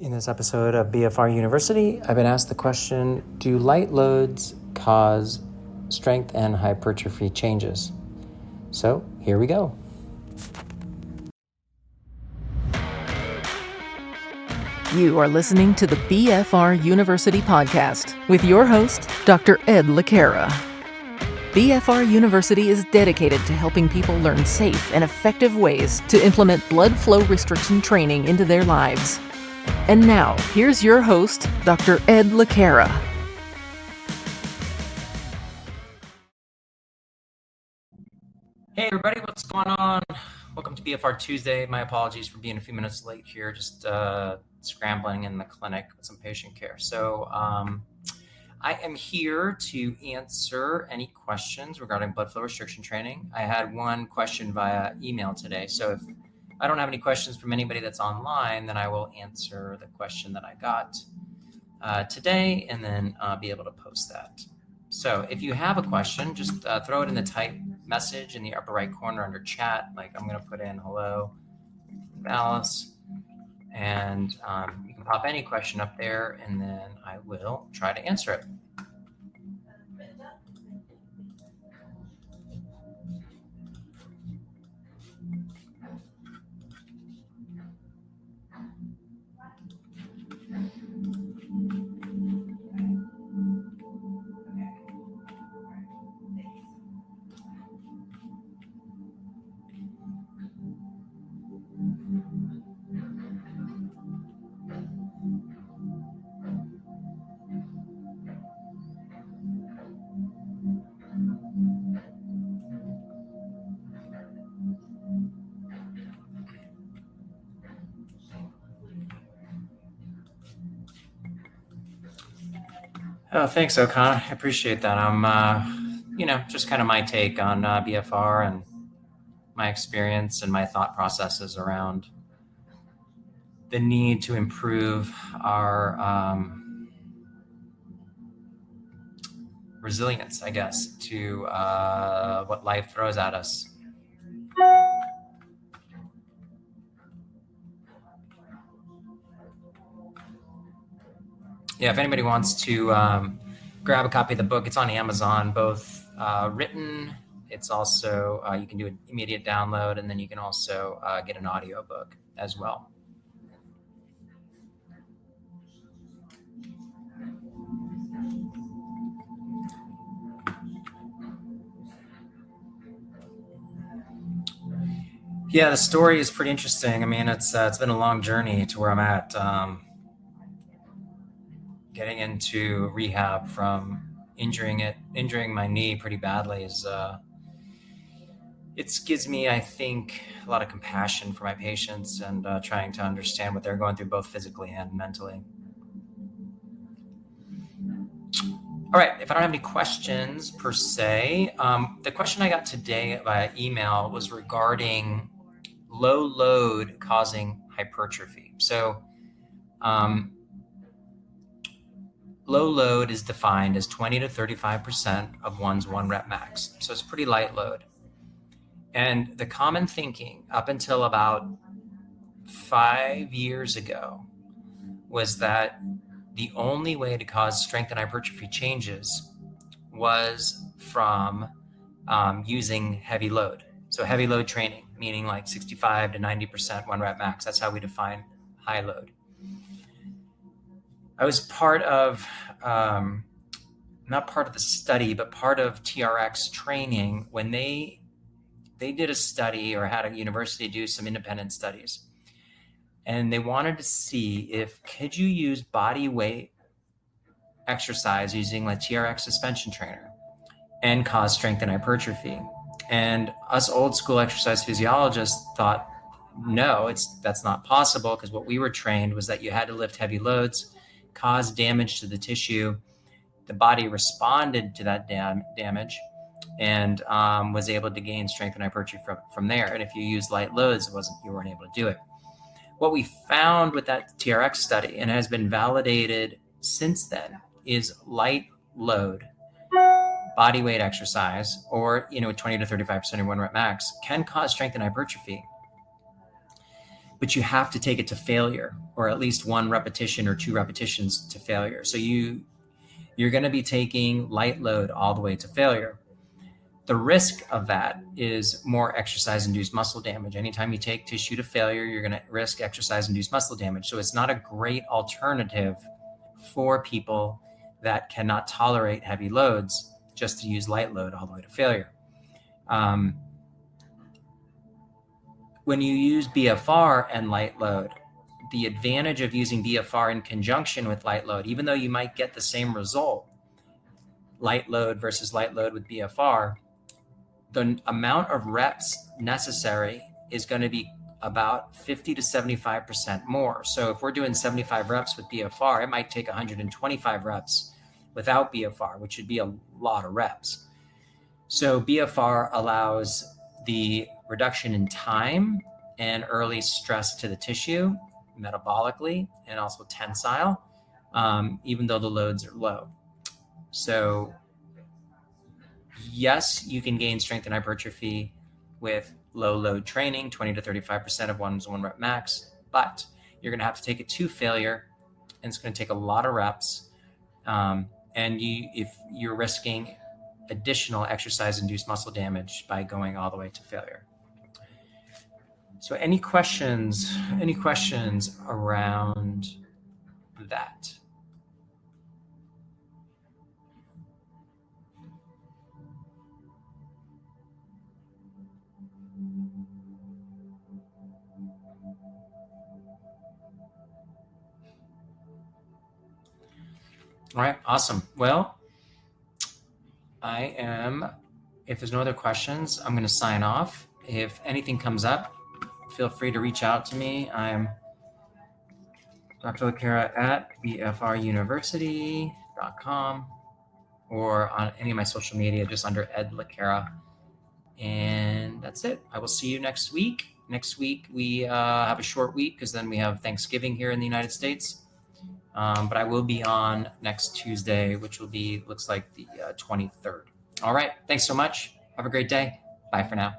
In this episode of BFR University, I've been asked the question Do light loads cause strength and hypertrophy changes? So here we go. You are listening to the BFR University podcast with your host, Dr. Ed Le Cara. BFR University is dedicated to helping people learn safe and effective ways to implement blood flow restriction training into their lives. And now, here's your host, Dr. Ed Le Cara. Hey, everybody, what's going on? Welcome to BFR Tuesday. My apologies for being a few minutes late here, just uh, scrambling in the clinic with some patient care. So, um, I am here to answer any questions regarding blood flow restriction training. I had one question via email today. So, if I don't have any questions from anybody that's online, then I will answer the question that I got uh, today and then uh, be able to post that. So if you have a question, just uh, throw it in the type message in the upper right corner under chat. Like I'm going to put in hello, Alice, and um, you can pop any question up there and then I will try to answer it. Oh, thanks, O'Connor. I appreciate that. I'm, uh, you know, just kind of my take on uh, BFR and my experience and my thought processes around the need to improve our um, resilience, I guess, to uh, what life throws at us. Yeah, if anybody wants to um, grab a copy of the book, it's on Amazon, both uh, written. It's also uh, you can do an immediate download, and then you can also uh, get an audio book as well. Yeah, the story is pretty interesting. I mean, it's uh, it's been a long journey to where I'm at. Um, getting into rehab from injuring it, injuring my knee pretty badly is, uh, it gives me, I think, a lot of compassion for my patients and uh, trying to understand what they're going through both physically and mentally. All right, if I don't have any questions per se, um, the question I got today via email was regarding low load causing hypertrophy. So, um, Low load is defined as 20 to 35% of one's one rep max. So it's pretty light load. And the common thinking up until about five years ago was that the only way to cause strength and hypertrophy changes was from um, using heavy load. So heavy load training, meaning like 65 to 90% one rep max. That's how we define high load. I was part of, um, not part of the study, but part of TRX training when they they did a study or had a university do some independent studies, and they wanted to see if could you use body weight exercise using a TRX suspension trainer and cause strength and hypertrophy. And us old school exercise physiologists thought, no, it's that's not possible because what we were trained was that you had to lift heavy loads caused damage to the tissue. The body responded to that dam- damage and um, was able to gain strength and hypertrophy from, from there. And if you use light loads, it wasn't you weren't able to do it. What we found with that TRX study and has been validated since then is light load body weight exercise or you know 20 to 35% of one rep max can cause strength and hypertrophy but you have to take it to failure or at least one repetition or two repetitions to failure. So you you're going to be taking light load all the way to failure. The risk of that is more exercise induced muscle damage. Anytime you take tissue to failure, you're going to risk exercise induced muscle damage. So it's not a great alternative for people that cannot tolerate heavy loads just to use light load all the way to failure. Um, when you use BFR and light load, the advantage of using BFR in conjunction with light load, even though you might get the same result, light load versus light load with BFR, the amount of reps necessary is going to be about 50 to 75% more. So if we're doing 75 reps with BFR, it might take 125 reps without BFR, which would be a lot of reps. So BFR allows the reduction in time and early stress to the tissue metabolically and also tensile, um, even though the loads are low. So, yes, you can gain strength and hypertrophy with low load training, 20 to 35% of one's one rep max, but you're going to have to take it to failure and it's going to take a lot of reps. Um, and you, if you're risking additional exercise induced muscle damage by going all the way to failure. So any questions, any questions around that? All right, awesome. Well, I am, if there's no other questions, I'm going to sign off. If anything comes up, feel free to reach out to me. I'm Dr. Le Cara at bfruniversity.com or on any of my social media, just under Ed Le Cara. And that's it. I will see you next week. Next week, we uh, have a short week because then we have Thanksgiving here in the United States. Um, but I will be on next Tuesday, which will be, looks like the uh, 23rd. All right. Thanks so much. Have a great day. Bye for now.